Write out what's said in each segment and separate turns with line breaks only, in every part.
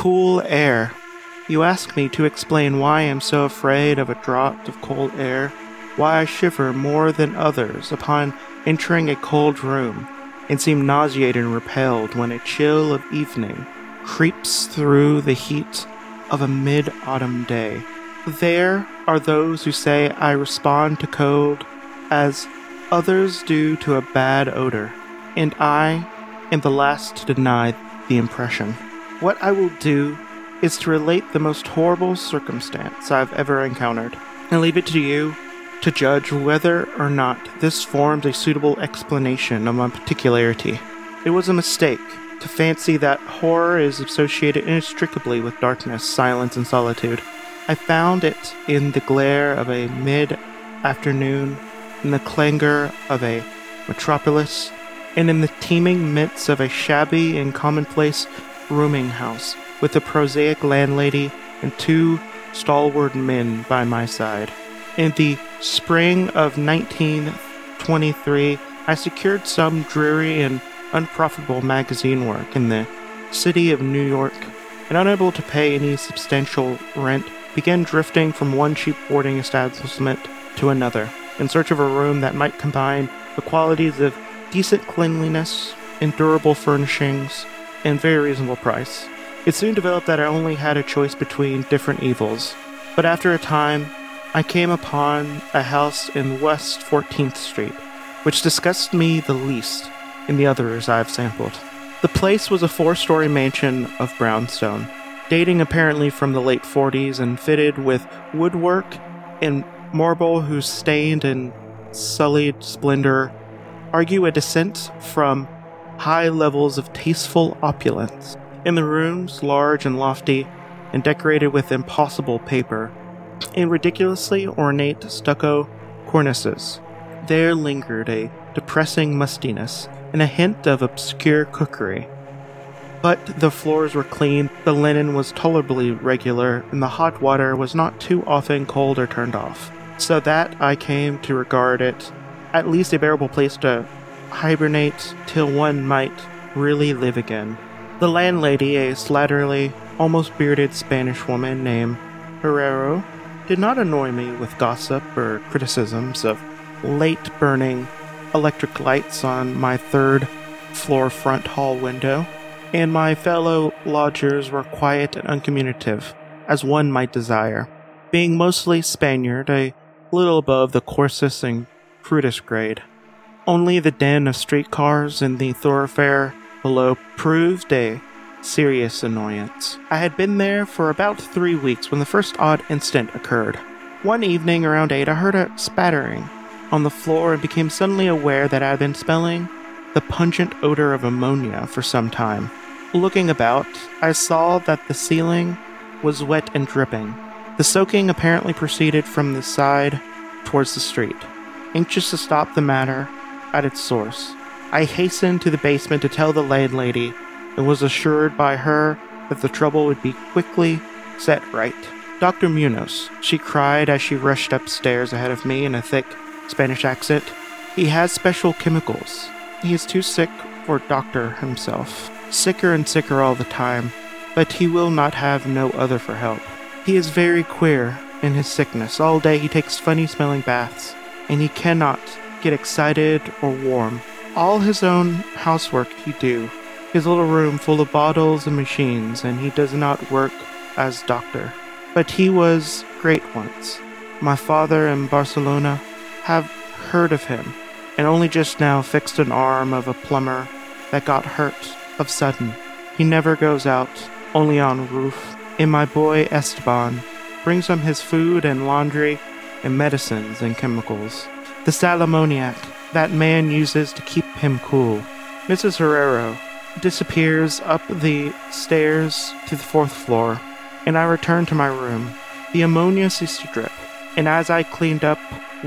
cool air. You ask me to explain why I am so afraid of a draught of cold air, why I shiver more than others upon entering a cold room, and seem nauseated and repelled when a chill of evening creeps through the heat of a mid autumn day. There are those who say I respond to cold as others do to a bad odor, and I am the last to deny the impression. What I will do is to relate the most horrible circumstance I've ever encountered, and leave it to you to judge whether or not this forms a suitable explanation of my particularity. It was a mistake to fancy that horror is associated inextricably with darkness, silence, and solitude. I found it in the glare of a mid afternoon, in the clangor of a metropolis, and in the teeming midst of a shabby and commonplace rooming house with a prosaic landlady and two stalwart men by my side. In the spring of 1923, I secured some dreary and unprofitable magazine work in the city of New York, and unable to pay any substantial rent, began drifting from one cheap boarding establishment to another in search of a room that might combine the qualities of decent cleanliness and durable furnishings and very reasonable price. It soon developed that I only had a choice between different evils, but after a time, I came upon a house in West 14th Street, which disgusted me the least in the others I've sampled. The place was a four story mansion of brownstone, dating apparently from the late 40s and fitted with woodwork and marble whose stained and sullied splendor argue a descent from high levels of tasteful opulence. In the rooms, large and lofty, and decorated with impossible paper, in ridiculously ornate stucco cornices, there lingered a depressing mustiness and a hint of obscure cookery. But the floors were clean, the linen was tolerably regular, and the hot water was not too often cold or turned off, so that I came to regard it at least a bearable place to hibernate till one might really live again. The landlady, a slatternly, almost bearded Spanish woman named Herrero, did not annoy me with gossip or criticisms of late burning electric lights on my third floor front hall window, and my fellow lodgers were quiet and uncommunicative, as one might desire. Being mostly Spaniard, a little above the coarsest and crudest grade. Only the din of streetcars in the thoroughfare below proved a serious annoyance. I had been there for about three weeks when the first odd incident occurred. One evening around 8, I heard a spattering on the floor and became suddenly aware that I had been smelling the pungent odor of ammonia for some time. Looking about, I saw that the ceiling was wet and dripping. The soaking apparently proceeded from the side towards the street. Anxious to stop the matter at its source, I hastened to the basement to tell the landlady and was assured by her that the trouble would be quickly set right. Dr. Munoz, she cried as she rushed upstairs ahead of me in a thick Spanish accent. He has special chemicals. He is too sick for doctor himself. Sicker and sicker all the time, but he will not have no other for help. He is very queer in his sickness. All day he takes funny smelling baths, and he cannot get excited or warm. All his own housework he do. His little room full of bottles and machines, and he does not work as doctor. But he was great once. My father in Barcelona have heard of him, and only just now fixed an arm of a plumber that got hurt of sudden. He never goes out, only on roof. And my boy Esteban brings him his food and laundry and medicines and chemicals. The sal ammoniac that man uses to keep him cool. Mrs. Herrero disappears up the stairs to the fourth floor, and I return to my room. The ammonia ceased to drip, and as I cleaned up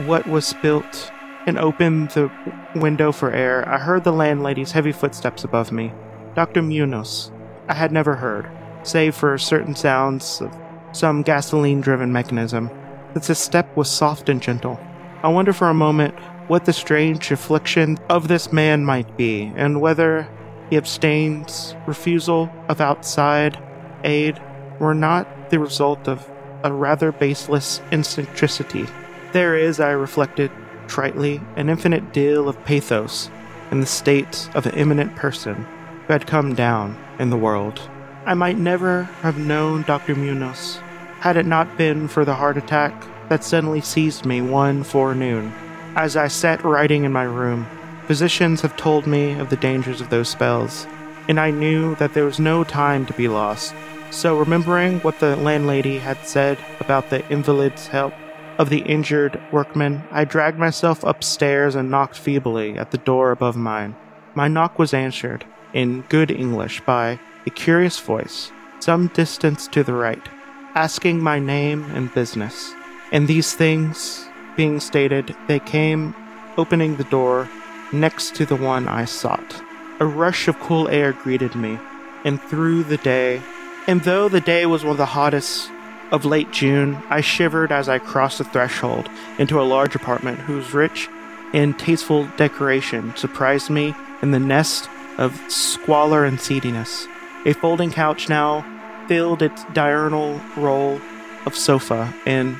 what was spilt and opened the window for air, I heard the landlady's heavy footsteps above me. Dr. Munoz, I had never heard, save for certain sounds of some gasoline driven mechanism. Its step was soft and gentle. I wonder for a moment what the strange affliction of this man might be, and whether he abstains refusal of outside aid were not the result of a rather baseless eccentricity. There is, I reflected tritely, an infinite deal of pathos in the state of an eminent person who had come down in the world. I might never have known Dr. Munoz had it not been for the heart attack that suddenly seized me one forenoon. As I sat writing in my room, physicians have told me of the dangers of those spells, and I knew that there was no time to be lost. So, remembering what the landlady had said about the invalid's help of the injured workman, I dragged myself upstairs and knocked feebly at the door above mine. My knock was answered, in good English, by a curious voice, some distance to the right, asking my name and business. And these things being stated, they came opening the door next to the one I sought. A rush of cool air greeted me, and through the day, and though the day was one of the hottest of late June, I shivered as I crossed the threshold into a large apartment whose rich and tasteful decoration surprised me in the nest of squalor and seediness. A folding couch now filled its diurnal role of sofa, and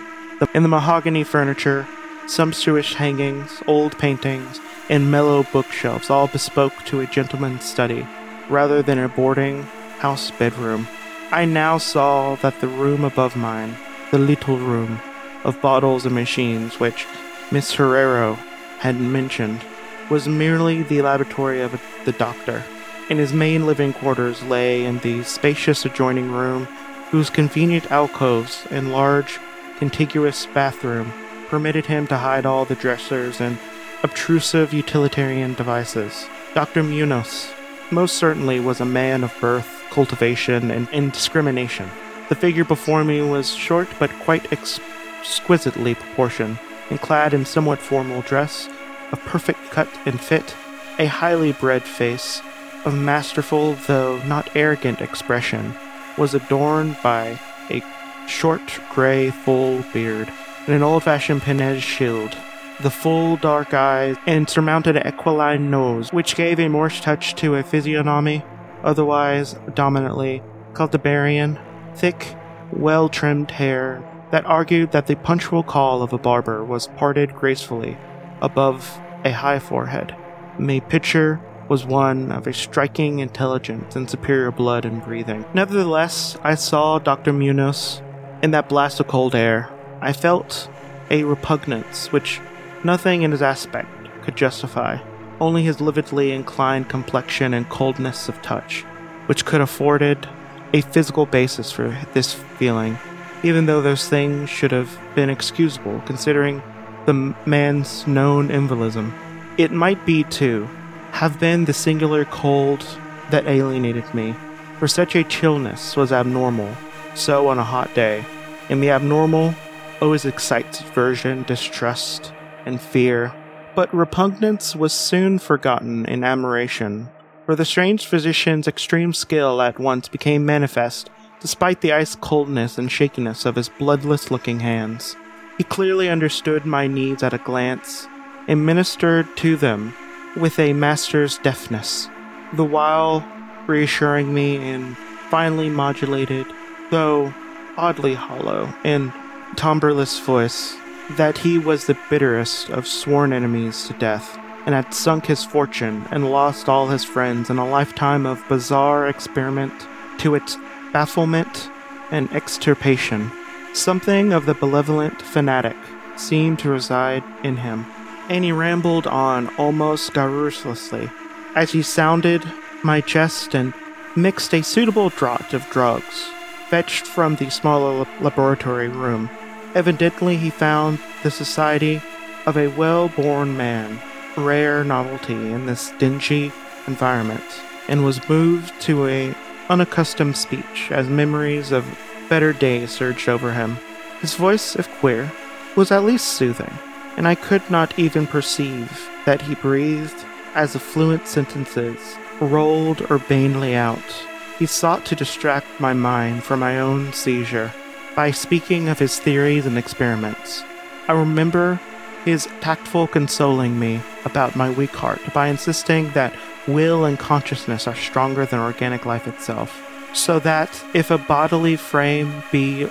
in the mahogany furniture, sumptuous hangings, old paintings, and mellow bookshelves, all bespoke to a gentleman's study rather than a boarding house bedroom. I now saw that the room above mine, the little room of bottles and machines which Miss Herrero had mentioned, was merely the laboratory of the doctor. In his main living quarters lay in the spacious adjoining room, whose convenient alcoves and large, contiguous bathroom permitted him to hide all the dressers and obtrusive utilitarian devices. Dr. Munoz most certainly was a man of birth, cultivation, and indiscrimination. The figure before me was short but quite exquisitely proportioned, and clad in somewhat formal dress, of perfect cut and fit, a highly bred face, of masterful though not arrogant expression, was adorned by a short, gray, full beard and an old-fashioned pince-nez. The full dark eyes and surmounted aquiline nose, which gave a Moorish touch to a physiognomy otherwise dominantly Celtiberian, thick, well trimmed hair that argued that the punctual call of a barber was parted gracefully above a high forehead. My picture was one of a striking intelligence and superior blood and breathing. Nevertheless, I saw Dr. Munoz in that blast of cold air. I felt a repugnance which nothing in his aspect could justify only his lividly inclined complexion and coldness of touch, which could afforded a physical basis for this feeling, even though those things should have been excusable considering the man's known invalidism. It might be, too, have been the singular cold that alienated me, for such a chillness was abnormal, so on a hot day, and the abnormal always excites aversion, distrust, and fear but repugnance was soon forgotten in admiration, for the strange physician's extreme skill at once became manifest, despite the ice coldness and shakiness of his bloodless looking hands. He clearly understood my needs at a glance, and ministered to them with a master's deftness, the while reassuring me in finely modulated, though oddly hollow, and timbreless voice that he was the bitterest of sworn enemies to death, and had sunk his fortune and lost all his friends in a lifetime of bizarre experiment to its bafflement and extirpation. Something of the benevolent fanatic seemed to reside in him, and he rambled on almost garrulously as he sounded my chest and mixed a suitable draught of drugs fetched from the smaller laboratory room Evidently, he found the society of a well born man rare novelty in this dingy environment, and was moved to a unaccustomed speech as memories of better days surged over him. His voice, if queer, was at least soothing, and I could not even perceive that he breathed as the fluent sentences rolled urbanely out. He sought to distract my mind from my own seizure by speaking of his theories and experiments. I remember his tactful consoling me about my weak heart by insisting that will and consciousness are stronger than organic life itself. so that if a bodily frame be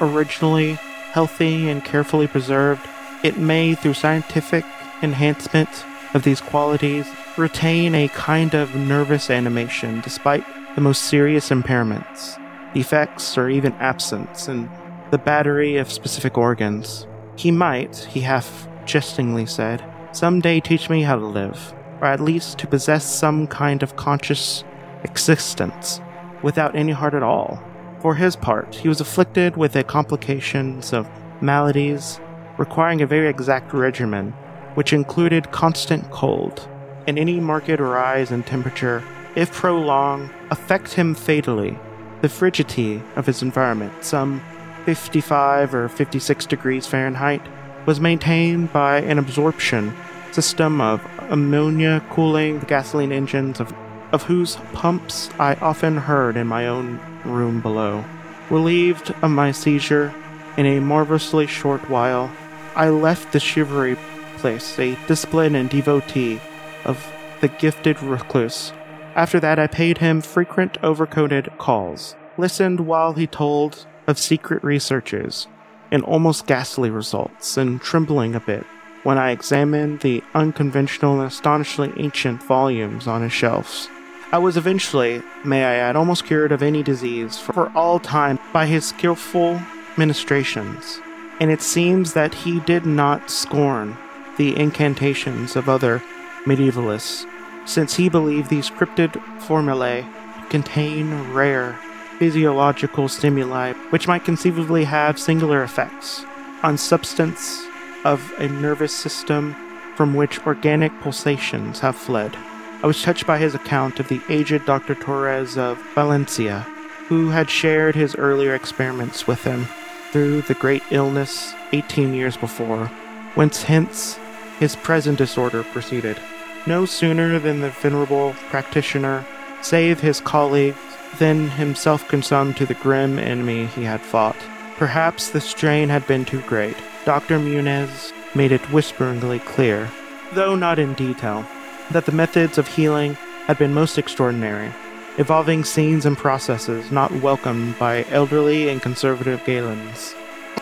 originally healthy and carefully preserved, it may, through scientific enhancement of these qualities, retain a kind of nervous animation despite the most serious impairments, defects, or even absence in the battery of specific organs. He might, he half jestingly said, some day teach me how to live, or at least to possess some kind of conscious existence without any heart at all. For his part, he was afflicted with the complications of maladies requiring a very exact regimen, which included constant cold, and any marked rise in temperature, if prolonged, affect him fatally. The frigidity of his environment, some 55 or 56 degrees Fahrenheit, was maintained by an absorption system of ammonia cooling the gasoline engines of, of whose pumps I often heard in my own room below. Relieved of my seizure in a marvelously short while, I left the shivery place a disciplined and devotee of the gifted recluse. After that, I paid him frequent overcoated calls, listened while he told of secret researches and almost ghastly results, and trembling a bit when I examined the unconventional and astonishingly ancient volumes on his shelves. I was eventually, may I add, almost cured of any disease for all time by his skillful ministrations, and it seems that he did not scorn the incantations of other medievalists, since he believed these cryptid formulae contain rare physiological stimuli which might conceivably have singular effects on substance of a nervous system from which organic pulsations have fled. I was touched by his account of the aged Dr. Torres of Valencia, who had shared his earlier experiments with him through the great illness 18 years before, whence hence his present disorder proceeded. No sooner than the venerable practitioner, save his colleague than himself consumed to the grim enemy he had fought. Perhaps the strain had been too great. Dr. Munoz made it whisperingly clear, though not in detail, that the methods of healing had been most extraordinary, involving scenes and processes not welcomed by elderly and conservative Galens.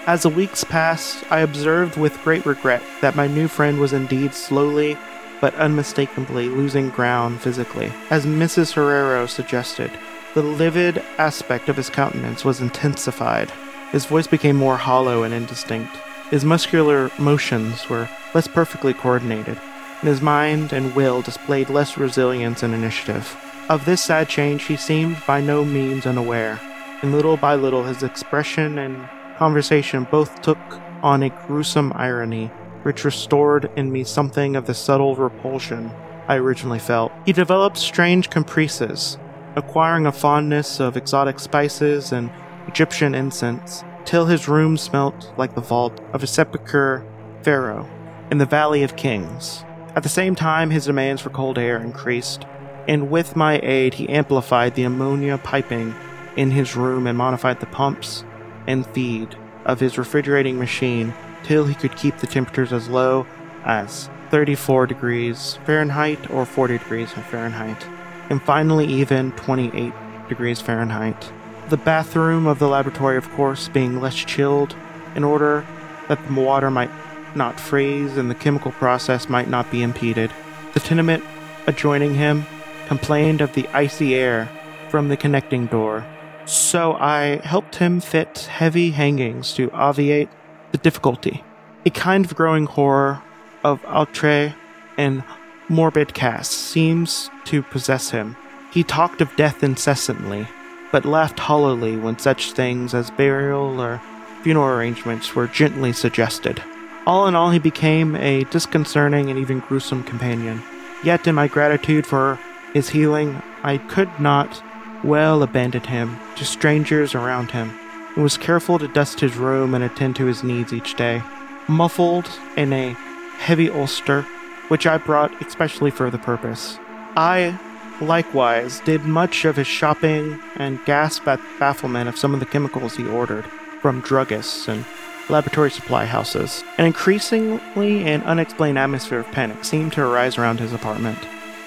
As the weeks passed, I observed with great regret that my new friend was indeed slowly but unmistakably losing ground physically, as Mrs. Herrero suggested. The livid aspect of his countenance was intensified. His voice became more hollow and indistinct. His muscular motions were less perfectly coordinated, and his mind and will displayed less resilience and initiative. Of this sad change he seemed by no means unaware, and little by little his expression and conversation both took on a gruesome irony, which restored in me something of the subtle repulsion I originally felt. He developed strange caprices, acquiring a fondness of exotic spices and Egyptian incense, till his room smelt like the vault of a sepulchre pharaoh in the Valley of Kings. At the same time, his demands for cold air increased, and with my aid, he amplified the ammonia piping in his room and modified the pumps and feed of his refrigerating machine till he could keep the temperatures as low as 34 degrees Fahrenheit or 40 degrees Fahrenheit and finally even 28 degrees Fahrenheit. The bathroom of the laboratory, of course, being less chilled in order that the water might not freeze and the chemical process might not be impeded. The tenement adjoining him complained of the icy air from the connecting door, so I helped him fit heavy hangings to obviate the difficulty. A kind of growing horror of outre and morbid cast seems to possess him. He talked of death incessantly, but laughed hollowly when such things as burial or funeral arrangements were gently suggested. All in all, he became a disconcerting and even gruesome companion. Yet, in my gratitude for his healing, I could not well abandon him to strangers around him, and was careful to dust his room and attend to his needs each day. Muffled in a heavy ulster, which I brought especially for the purpose. I, likewise, did much of his shopping and gasped at bafflement of some of the chemicals he ordered from druggists and laboratory supply houses. An increasingly and unexplained atmosphere of panic seemed to arise around his apartment.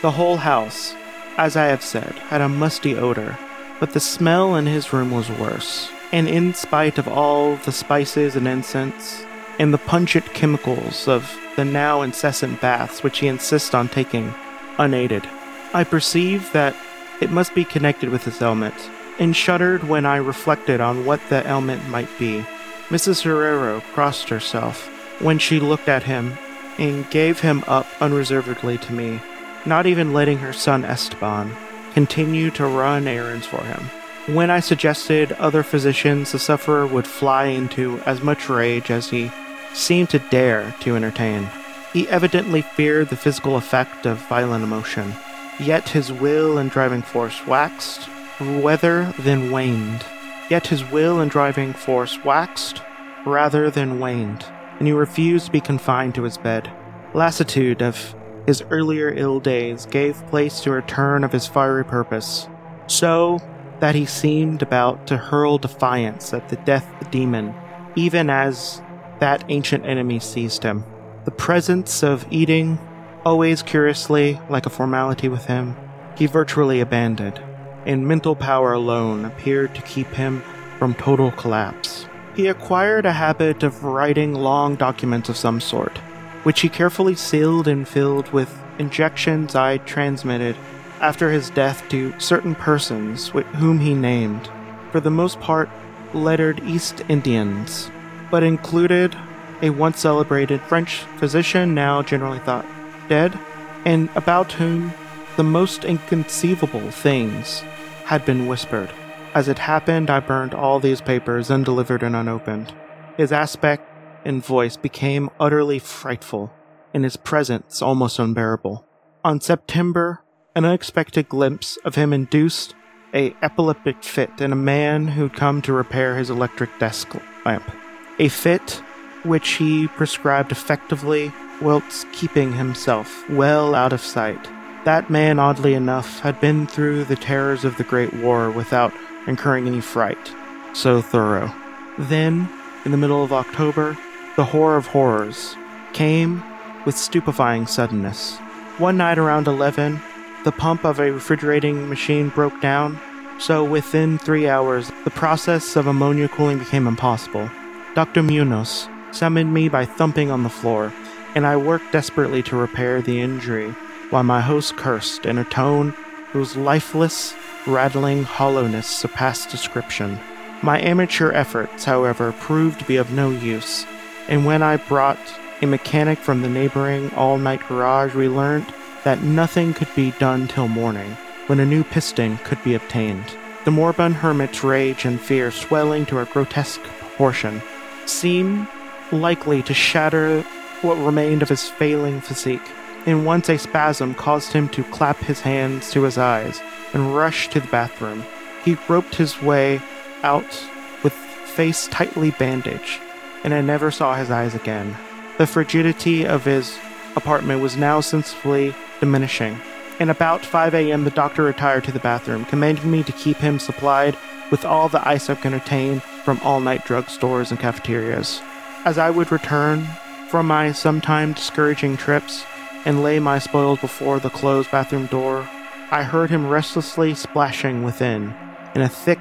The whole house, as I have said, had a musty odor, But the smell in his room was worse, and in spite of all the spices and incense, and the pungent chemicals of the now incessant baths which he insists on taking unaided, I perceived that it must be connected with his ailment, and shuddered when I reflected on what the ailment might be. Mrs. Herrero crossed herself when she looked at him and gave him up unreservedly to me, not even letting her son Esteban continue to run errands for him. When I suggested other physicians, the sufferer would fly into as much rage as he seemed to dare to entertain. He evidently feared the physical effect of violent emotion, yet his will and driving force waxed rather than waned. Yet his will and driving force waxed rather than waned, and he refused to be confined to his bed. Lassitude of his earlier ill days gave place to a return of his fiery purpose, so that he seemed about to hurl defiance at the death demon, even as that ancient enemy seized him. The presence of eating, always curiously like a formality with him, he virtually abandoned, and mental power alone appeared to keep him from total collapse. He acquired a habit of writing long documents of some sort, which he carefully sealed and filled with injections I transmitted after his death to certain persons whom he named, for the most part lettered East Indians, but included a once celebrated French physician now generally thought dead, and about whom the most inconceivable things had been whispered. As it happened, I burned all these papers undelivered and unopened. His aspect and voice became utterly frightful, and his presence almost unbearable. On September, an unexpected glimpse of him induced a epileptic fit in a man who'd come to repair his electric desk lamp. A fit which he prescribed effectively whilst keeping himself well out of sight. That man, oddly enough, had been through the terrors of the Great War without incurring any fright. So thorough. Then, in the middle of October, the horror of horrors came with stupefying suddenness. One night around 11, the pump of a refrigerating machine broke down, so within three hours, the process of ammonia cooling became impossible. Dr. Munoz summoned me by thumping on the floor, and I worked desperately to repair the injury while my host cursed in a tone whose lifeless, rattling hollowness surpassed description. My amateur efforts, however, proved to be of no use, and when I brought a mechanic from the neighboring all night garage, we learned that nothing could be done till morning, when a new piston could be obtained. The moribund hermit's rage and fear, swelling to a grotesque proportion, seemed likely to shatter what remained of his failing physique and once a spasm caused him to clap his hands to his eyes and rush to the bathroom. He groped his way out with face tightly bandaged, and I never saw his eyes again. The frigidity of his apartment was now sensibly diminishing. and about 5 a.m., the doctor retired to the bathroom, commanding me to keep him supplied with all the ice I could obtain from all night drug stores and cafeterias. As I would return from my sometimes discouraging trips, and lay my spoils before the closed bathroom door, I heard him restlessly splashing within, and a thick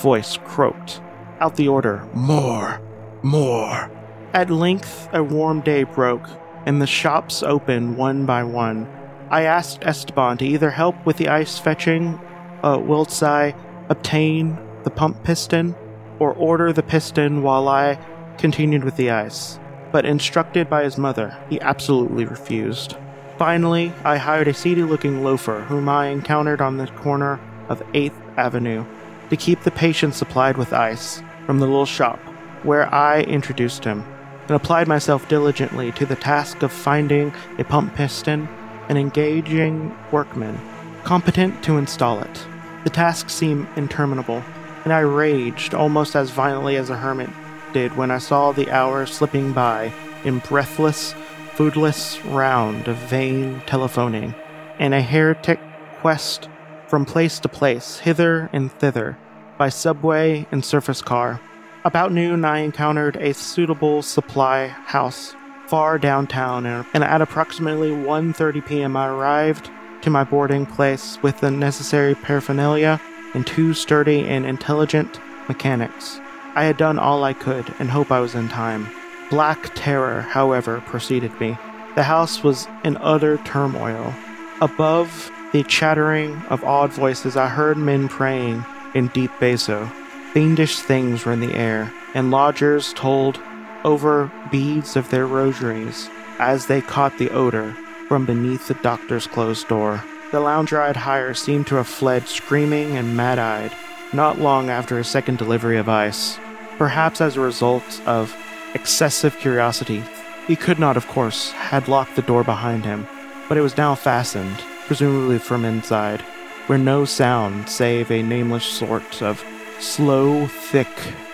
voice croaked out the order More! More! At length, a warm day broke, and the shops opened one by one. I asked Esteban to either help with the ice fetching, uh, whilst I obtain the pump piston, or order the piston while I continued with the ice but instructed by his mother, he absolutely refused. Finally, I hired a seedy looking loafer whom I encountered on the corner of 8th Avenue to keep the patient supplied with ice from the little shop, where I introduced him, and applied myself diligently to the task of finding a pump piston and engaging workmen competent to install it. The task seemed interminable, and I raged almost as violently as a hermit did when I saw the hours slipping by in breathless, foodless round of vain telephoning, and a heretic quest from place to place, hither and thither, by subway and surface car. About noon, I encountered a suitable supply house far downtown, and at approximately 1:30 p.m., I arrived to my boarding place with the necessary paraphernalia and two sturdy and intelligent mechanics. I had done all I could and hope I was in time. Black terror, however, preceded me. The house was in utter turmoil. Above the chattering of odd voices, I heard men praying in deep basso. Fiendish things were in the air, and lodgers told over beads of their rosaries as they caught the odor from beneath the doctor's closed door. The lounger I'd hired seemed to have fled screaming and mad eyed not long after his second delivery of ice. Perhaps as a result of excessive curiosity, he could not, of course, had locked the door behind him, but it was now fastened, presumably from inside, where no sound save a nameless sort of slow, thick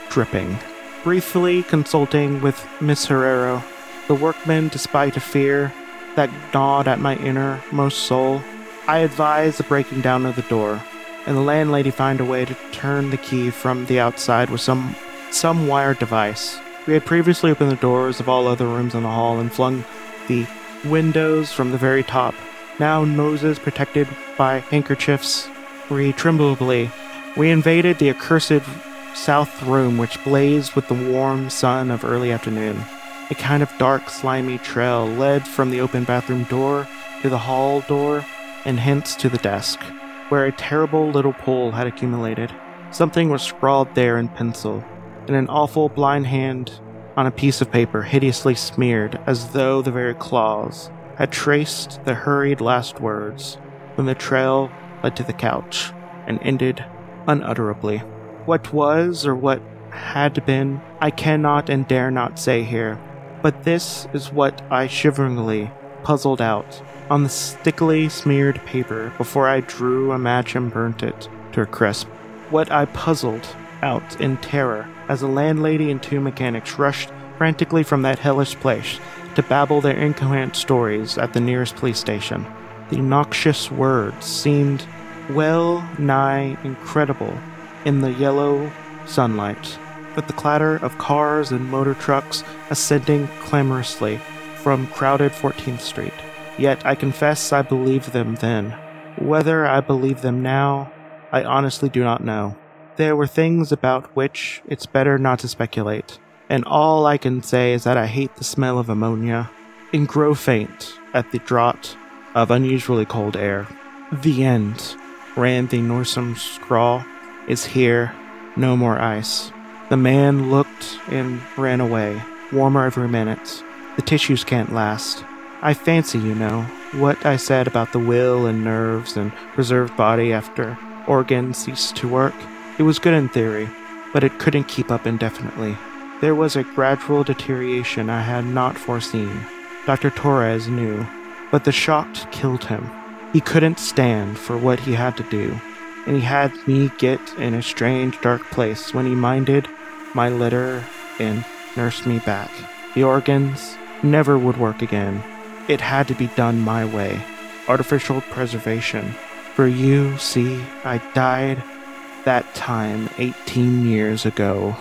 dripping. Briefly consulting with Miss Herrero, the workman, despite a fear that gnawed at my innermost soul, I advised the breaking down of the door, and the landlady find a way to turn the key from the outside with some some wired device. We had previously opened the doors of all other rooms in the hall and flung the windows from the very top. Now noses protected by handkerchiefs, we tremblingly we invaded the accursed south room which blazed with the warm sun of early afternoon. A kind of dark, slimy trail led from the open bathroom door to the hall door and hence to the desk, where a terrible little pool had accumulated. Something was scrawled there in pencil, in an awful blind hand on a piece of paper hideously smeared as though the very claws had traced the hurried last words when the trail led to the couch and ended unutterably. What was or what had been, I cannot and dare not say here, but this is what I shiveringly puzzled out on the stickily smeared paper before I drew a match and burnt it to a crisp. What I puzzled out in terror as the landlady and two mechanics rushed frantically from that hellish place to babble their incoherent stories at the nearest police station. The noxious words seemed well nigh incredible in the yellow sunlight, with the clatter of cars and motor trucks ascending clamorously from crowded 14th Street. Yet I confess I believed them then. Whether I believe them now, I honestly do not know. There were things about which it's better not to speculate, and all I can say is that I hate the smell of ammonia and grow faint at the draught of unusually cold air. The end, ran the noisome scrawl, is here, no more ice. The man looked and ran away, warmer every minute. The tissues can't last. I fancy, you know, what I said about the will and nerves and preserved body after organs ceased to work. It was good in theory, but it couldn't keep up indefinitely. There was a gradual deterioration I had not foreseen. Dr. Torres knew, but the shock killed him. He couldn't stand for what he had to do, and he had me get in a strange dark place when he minded my litter and nursed me back. The organs never would work again, it had to be done my way. Artificial preservation. For you, see, I died that time 18 years ago.